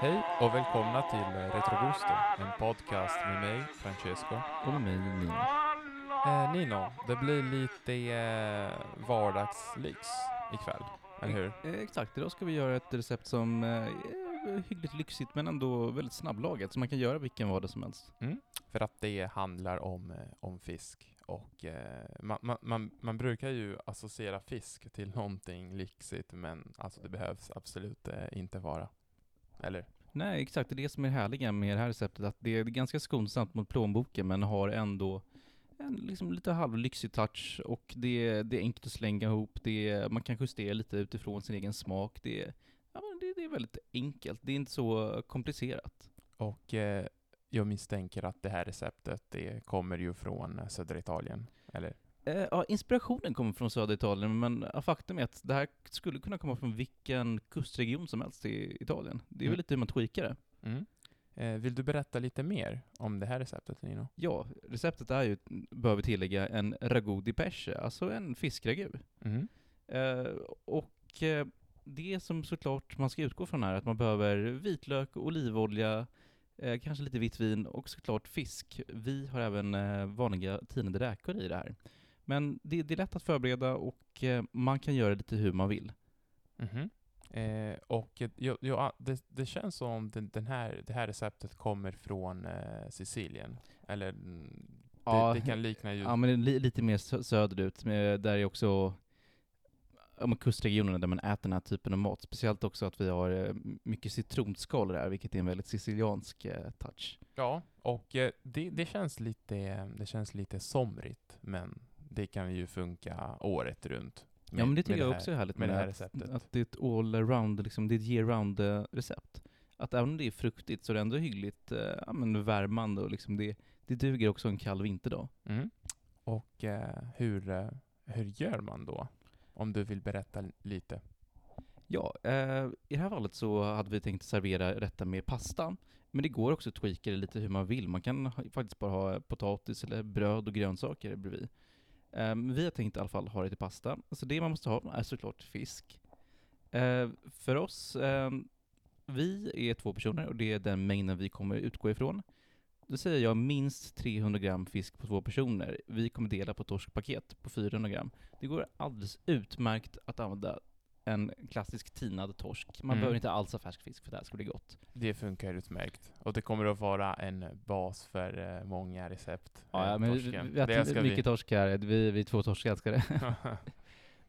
Hej och välkomna till Retrogusto, en podcast med mig, Francesco. Och med mig, Nino. Eh, Nino, det blir lite eh, vardagslyx ikväll, eller hur? Eh, exakt, idag ska vi göra ett recept som eh, är hyggligt lyxigt men ändå väldigt snabblagat, så man kan göra vilken vardag som helst. Mm. För att det handlar om, eh, om fisk och eh, man, man, man, man brukar ju associera fisk till någonting lyxigt men alltså det behövs absolut inte vara. Eller? Nej, exakt, det är det som är härliga med det här receptet, att det är ganska skonsamt mot plånboken men har ändå en liksom lite halvlyxig touch och det, det är enkelt att slänga ihop, det är, man kan justera lite utifrån sin egen smak, det är, ja, men det, det är väldigt enkelt, det är inte så komplicerat. Och eh, jag misstänker att det här receptet det kommer ju från eh, södra Italien, eller? Eh, ja, inspirationen kommer från södra Italien, men faktum är att det här skulle kunna komma från vilken kustregion som helst i Italien. Det är Mm. väl lite hur man tweakar det. Mm. Eh, vill du berätta lite mer om det här receptet, Nino? Ja, receptet är ju, bör vi tillägga, en ragout di pesce, alltså en fiskragu. Mm. Eh, och eh, det som såklart man ska utgå från är att man behöver vitlök, olivolja, eh, kanske lite vitt vin och såklart fisk. Vi har även eh, vanliga tinade räkor i det här. Men det, det är lätt att förbereda och eh, man kan göra lite hur man vill. Mhm. Eh, och eh, ja, ja, det, det känns som om den, den här, det här receptet kommer från eh, Sicilien. Eller mm, det, Ja, det kan likna ju... Ja, men li, lite mer sö- söderut, med, där är också ja, kustregionerna där man äter den här typen av mat. Speciellt också att vi har eh, mycket citronskal där, vilket är en väldigt siciliansk eh, touch. Ja, och eh, det, det, känns lite, det känns lite somrigt, men det kan ju funka året runt. ja, men det tycker med jag här- också är härligt med med, det här att, receptet. att det är ett all-around, liksom, det är ett year-round eh, recept. Att även om det är fruktigt så är det ändå hyggligt eh, ja, men värmande och liksom det, det duger också en kall vinterdag. Mm. Och eh, hur, eh, hur gör man då? Om du vill berätta lite. Ja, eh, i det här fallet så hade vi tänkt servera detta med pasta. Men det går också att tweaka det lite hur man vill. Man kan ha, faktiskt bara ha potatis eller bröd och grönsaker bredvid. Um, vi har tänkt i alla fall ha det till pasta. Så det man måste ha är såklart fisk. Uh, för oss, um, vi är två personer och det är den mängden vi kommer utgå ifrån. Då säger jag minst 300 gram fisk på två personer. Vi kommer dela på torskpaket på 400 gram. Det går alldeles utmärkt att använda en klassisk tinad torsk. Man Mm. behöver inte alls ha färsk fisk för det här ska bli gott. Det funkar utmärkt. Och det kommer att vara en bas för eh, många recept. Ja, eh, ja men vi, vi det äter ska mycket torsk här. Vi, vi är två torskälskare.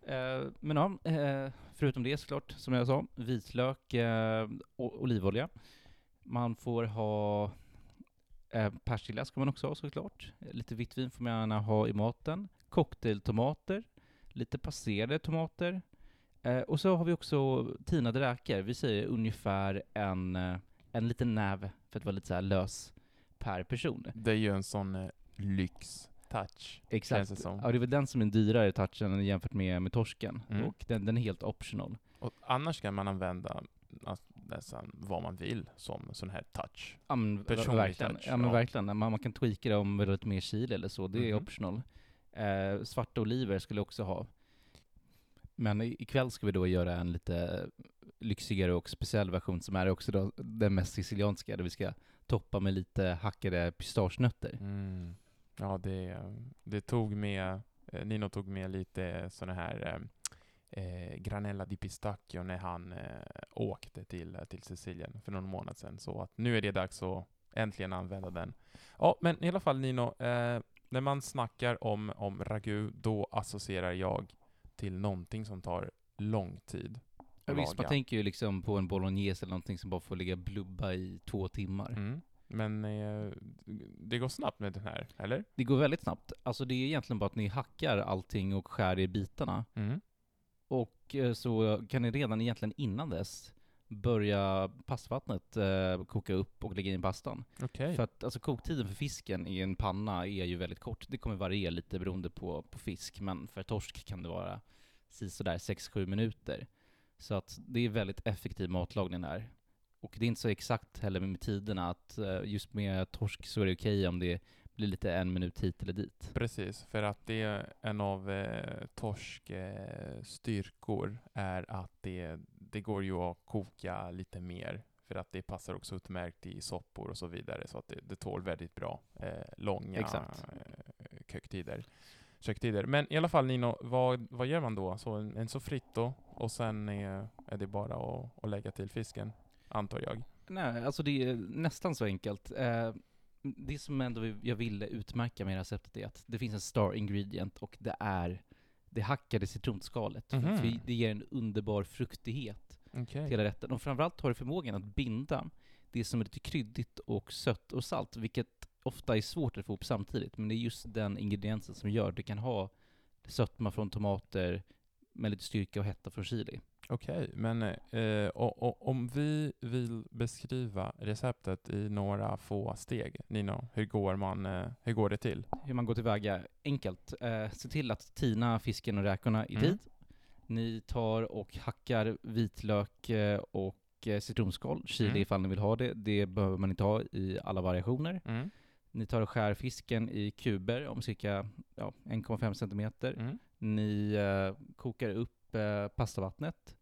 Eh, men ja, eh, förutom det såklart, som jag sa, vitlök, och olivolja. Man får ha persilla ska man också ha såklart. Lite vitt vin får man gärna ha i maten. Cocktailtomater, lite passerade tomater. Eh, och så har vi också tinade räkor. Vi säger ungefär en, eh, en liten näve för att vara lite så lös per person. det är ju en sån eh, lyx-touch. Exakt. Känns det. Ja, det är väl den som är dyrare touchen jämfört med, med torsken. Mm. Och den, den är helt optional. Och annars kan man använda alltså, nästan vad man vill som sån här touch. Ja men, Personlig verkligen. touch, ja, men ja. verkligen. Man, man kan tweaka det om med lite mer chili eller så, det är Mhm. optional. Eh, svarta oliver skulle jag också ha. Men ikväll ska vi då göra en lite lyxigare och speciell version som är också då den mest sicilianska, där vi ska toppa med lite hackade pistagenötter. Mm. Ja, det, det tog med, eh, Nino tog med lite såna här eh, eh, granella di pistacchio när han eh, åkte till, till Sicilien för någon månad sedan. Så att nu är det dags att äntligen använda den. Ja, men i alla fall Nino, eh, när man snackar om, om ragu, då associerar jag till någonting som tar lång tid. Ja, visst, man tänker ju liksom på en bolognese eller någonting som bara får ligga blubba i två timmar. Mm. Men eh, det går snabbt med den här, eller? Det går väldigt snabbt. Alltså det är egentligen bara att ni hackar allting och skär i bitarna. Mm. Och eh, så kan ni redan egentligen innan dess börja pastavattnet eh, koka upp och lägga in pastan. Okej. För att alltså koktiden för fisken i en panna är ju väldigt kort. Det kommer variera lite beroende på, på fisk, men för torsk kan det vara sådär 6-7 minuter. Så att det är väldigt effektiv matlagning här. Och det är inte så exakt heller med tiderna att eh, just med torsk så är det okej om det blir lite en minut hit eller dit. Precis, för att det är en av eh, torsk eh, styrkor är att det, det går ju att koka lite mer För att det passar också utmärkt i soppor och så vidare, så att det, det tål väldigt bra eh, långa Exakt. eh, köktider. köktider. Men i alla fall Nino, vad, vad gör man då? Så en, en sofrito och sen är, är det bara att, att lägga till fisken, antar jag. Nej, alltså det är nästan så enkelt. Eh, det som ändå jag ville utmärka med receptet är att det finns en star ingredient och det är det hackade citronskalet. Mhm. För det ger en underbar fruktighet Okej. till hela rätten. Och framförallt har det förmågan att binda det som är lite kryddigt och sött och salt, vilket ofta är svårt att få ihop samtidigt. Men det är just den ingrediensen som gör att du kan ha sötma från tomater med lite styrka och hetta från chili. Okej, men eh, och, och, om vi vill beskriva receptet i några få steg, Nino, hur går, man, eh, hur går det till? Hur man går tillväga? Enkelt. Eh, se till att tina fisken och räkorna i Mm. tid. Ni tar och hackar vitlök eh, och eh, citronskal, chili Mm. ifall ni vill ha det. Det behöver man inte ha i alla variationer. Mm. Ni tar och skär fisken i kuber om cirka ja, 1,5 centimeter. Mm. Ni eh, kokar upp eh, pastavattnet.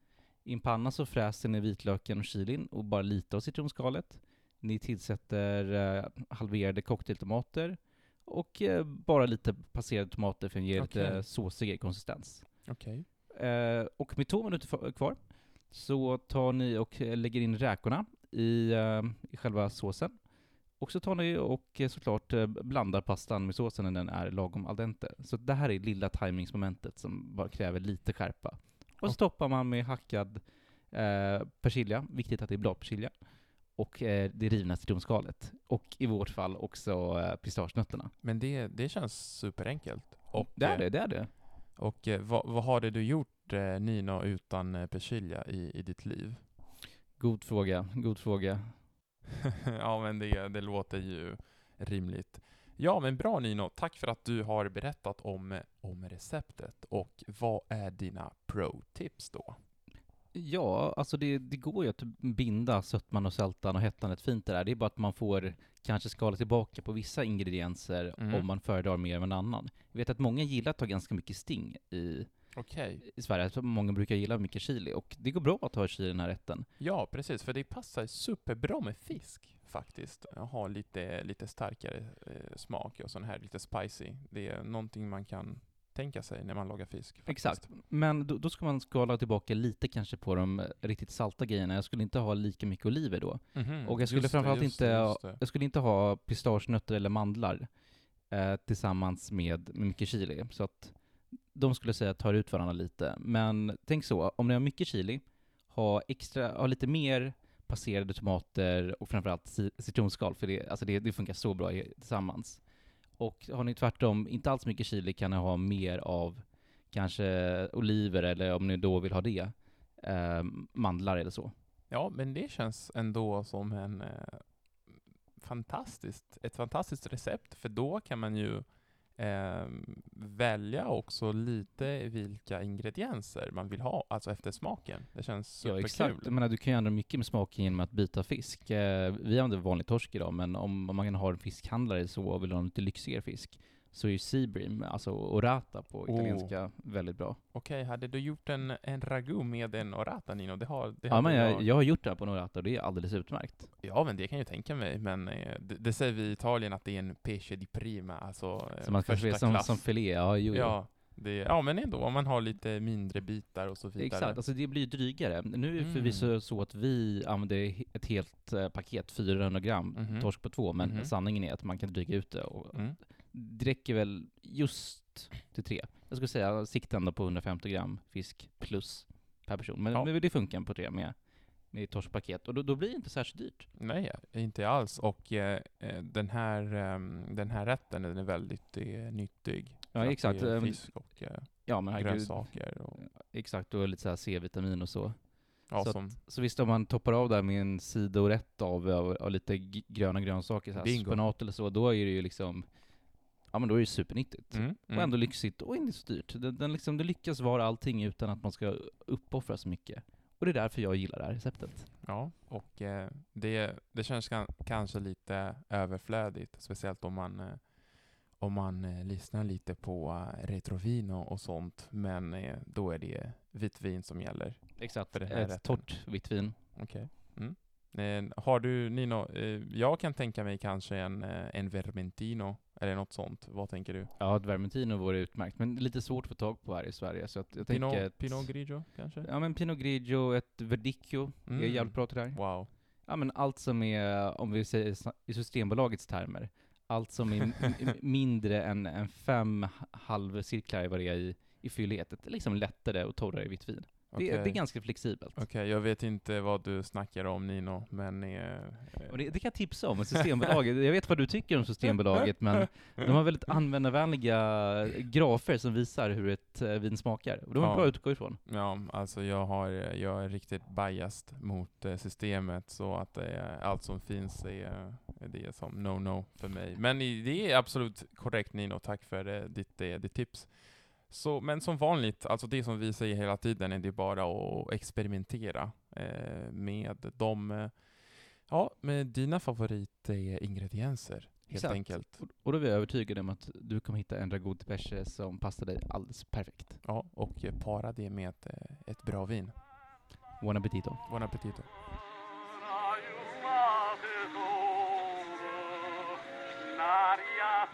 I en panna så fräser ni vitlöken och chilin och bara lite av citronskalet. Ni tillsätter eh, halverade cocktailtomater och eh, bara lite passerade tomater för att ge lite Okej. såsigare konsistens. Okej. Eh, och med två minuter fa- kvar så tar ni och eh, lägger in räkorna i, eh, i själva såsen. Och så tar ni och eh, såklart eh, blandar pastan med såsen när den är lagom al dente. Så det här är lilla tajmingsmomentet som bara kräver lite skärpa. Och så stoppar man med hackad eh, persilja, viktigt att det är bladpersilja, och eh, det rivna citronskalet. Och i vårt fall också eh, pistagenötterna. Men det, det känns superenkelt. Och, det är eh, det, det är det. Och eh, vad, vad har det du gjort, eh, Nino, utan persilja i, i ditt liv? God fråga, god fråga. ja, men det, det låter ju rimligt. Ja, men bra Nino. Tack för att du har berättat om, om receptet. Och vad är dina pro-tips då? Ja, alltså det, det går ju att binda sötman och sältan och hettan fint det där. Det är bara att man får kanske skala tillbaka på vissa ingredienser Mm. om man föredrar mer än en annan. Jag vet att många gillar att ha ganska mycket sting i, Okej. i Sverige. Många brukar gilla mycket chili och det går bra att ha chili i den här rätten. Ja, precis. För det passar superbra med fisk faktiskt. Ha lite, lite starkare eh, smak och sån här lite spicy. Det är någonting man kan tänka sig när man lagar fisk. faktiskt. Exakt. Men då, då ska man skala tillbaka lite kanske på de riktigt salta grejerna. Jag skulle inte ha lika mycket oliver då. Mhm, Och jag skulle just framförallt det, inte, det. jag skulle inte ha pistagenötter eller mandlar eh, tillsammans med, med mycket chili. Så att de skulle säga tar ut varandra lite. Men tänk så, om ni har mycket chili, ha, extra, ha lite mer passerade tomater och framförallt citronskal, för det, alltså det, det funkar så bra tillsammans. Och har ni tvärtom inte alls mycket chili kan ni ha mer av kanske oliver, eller om ni då vill ha det, eh, mandlar eller så. Ja, men det känns ändå som en eh, fantastiskt, ett fantastiskt recept, för då kan man ju eh, välja också lite vilka ingredienser man vill ha, alltså efter smaken. Det känns Ja, superkul. exakt. Jag menar, du kan ju ändra mycket med smaken genom att byta fisk. Eh, vi använder vanlig torsk idag, men om, om man har en fiskhandlare så vill ha en lite lyxigare fisk, så är ju Seabream, alltså orata på Oh. italienska, väldigt bra. Okej, hade du gjort en, en ragu med en orata Nino? Det har, det Ja, men jag, jag har gjort det här på en orata och det är alldeles utmärkt. Ja, men det kan jag ju tänka mig. Men eh, det, det säger vi i Italien att det är en pesce di prima, alltså eh, Som man första som, klass. som filé, ja, jo. Ja, det, ja, men ändå, om man har lite mindre bitar och så vidare. Exakt, alltså det blir drygare. Nu är Mm. förvisso så att vi använder ett helt eh, paket, 400 gram Mhm. torsk på två, men Mhm. sanningen är att man kan dryga ut det och Mm. Det räcker väl just till tre. Jag skulle säga sikta ändå på 150 gram fisk plus per person. Men, Ja. det funkar på tre med, med torskpaket. Och då, då blir det inte särskilt dyrt. Nej, inte alls. Och eh, eh, den, här, ehm, den här rätten den är väldigt eh, nyttig. Ja, exakt. Ehm, Fisk och eh, Ja men grönsaker. Och, Exakt, och lite så här C-vitamin och så. ja, så, att, så visst om man toppar av där med en sidorätt av, av, av lite gröna grönsaker, så här Bingo. spenat eller så, då är det ju liksom Ja men då är det supernyttigt. mm, Och mm. ändå lyxigt och inte så dyrt. Den, den, liksom, det lyckas vara allting utan att man ska uppoffra så mycket. Och det är därför jag gillar det här receptet. Ja, och eh, det, det känns kan, kanske lite överflödigt, speciellt om man, eh, om man eh, lyssnar lite på eh, retrovin och, och sånt, men eh, då är det vitt vin som gäller. Exakt. För det här Ett rätten. torrt vitt vin. Okej. Mm. Eh, har du Nino, eh, jag kan tänka mig kanske en, eh, en Vermentino eller något sånt. Vad tänker du? Ja, Vermentino vore utmärkt, men lite svårt att få tag på här i Sverige, så att jag Pinot, tänker ett, Pinot Grigio kanske? Ja men Pinot Grigio, ett Verdicchio, är Mm. jävligt bra till det här. Wow. Ja men allt som är, om vi säger i Systembolagets termer, allt som är mindre än, än fem halvcirklar i vad det är i, i fyllighet. Liksom lättare och torrare vitt vin. Det, är- det är ganska flexibelt. Okej, jag vet inte vad du snackar om Nino, men... Eh, eh, det, det kan jag tipsa om, Systembolaget. Jag vet vad du tycker om Systembolaget, men de har väldigt användarvänliga grafer som visar hur ett eh, vin smakar. Och de är Ja. bra att utgå ifrån. Ja, alltså jag, har, jag är riktigt biased mot eh, systemet så att eh, allt som finns är, är det som no-no för mig. Men det är absolut korrekt Nino, tack för eh, ditt, eh, ditt tips. Så, men som vanligt, alltså det som vi säger hela tiden är det bara att experimentera eh, med de, eh, ja, med dina favoritingredienser helt Exakt. enkelt. Och- då är vi övertygade om att du kommer hitta en ragout Pesce som passar dig alldeles perfekt. Ja, och para det med ett, eh, ett bra vin. Buon appetito. Buon appetito. Naria